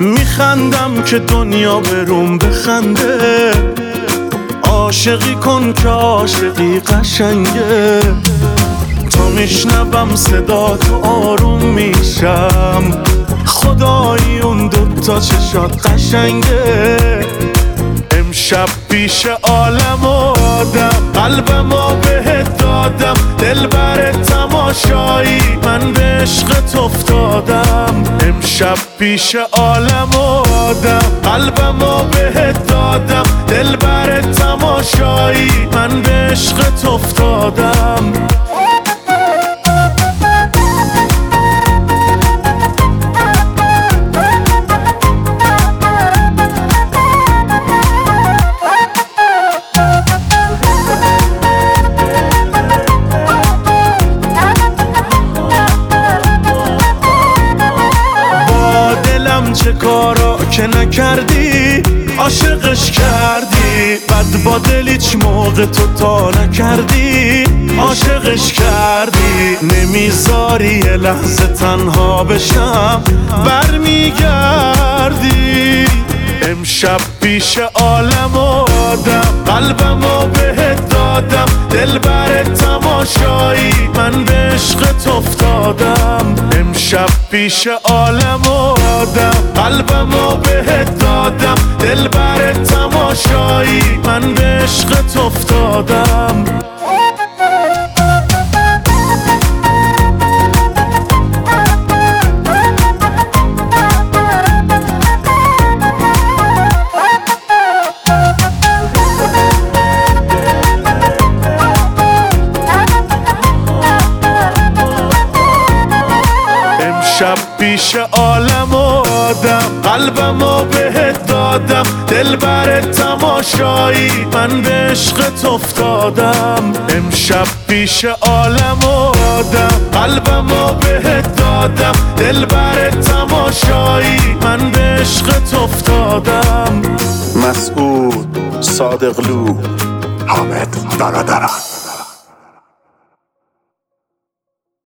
میخندم که دنیا بروم بخنده. عاشقی کن که عاشقی قشنگه. تا میشنوم صدا تو آروم میشم. خدایی اون دوتا چشات قشنگه. امشب پیش عالم و آدم قلبم بهت دادم دل بر تماشایی من به عشقت افتادم. امشب پیش عالم و آدم قلبم بهت دادم دل بر تماشایی من به عشقت افتادم. چه کارا که نکردی؟ عاشقش کردی. بد با دل هیچ موقع تو تا نکردی؟ عاشقش کردی. نمی‌ذاری لحظه تنها بشم. برمیگردی. امشب پیش عالم آدم. قلبم و بهت دادم دل بر تماشایی. من به عشقت افتادم. امشب پیش عالم و آدم. قلبم و بهت دادم. دل بر تماشایی. من به عشقت افتادم. امشب پیش عالم و آدم قلبم و بهت دادم دل بر تماشایی من به عشقت افتادم. امشب پیش عالم و آدم قلبم و بهت دادم دل بر تماشایی من به عشقت افتادم. مسعود صادقلو حامد برادران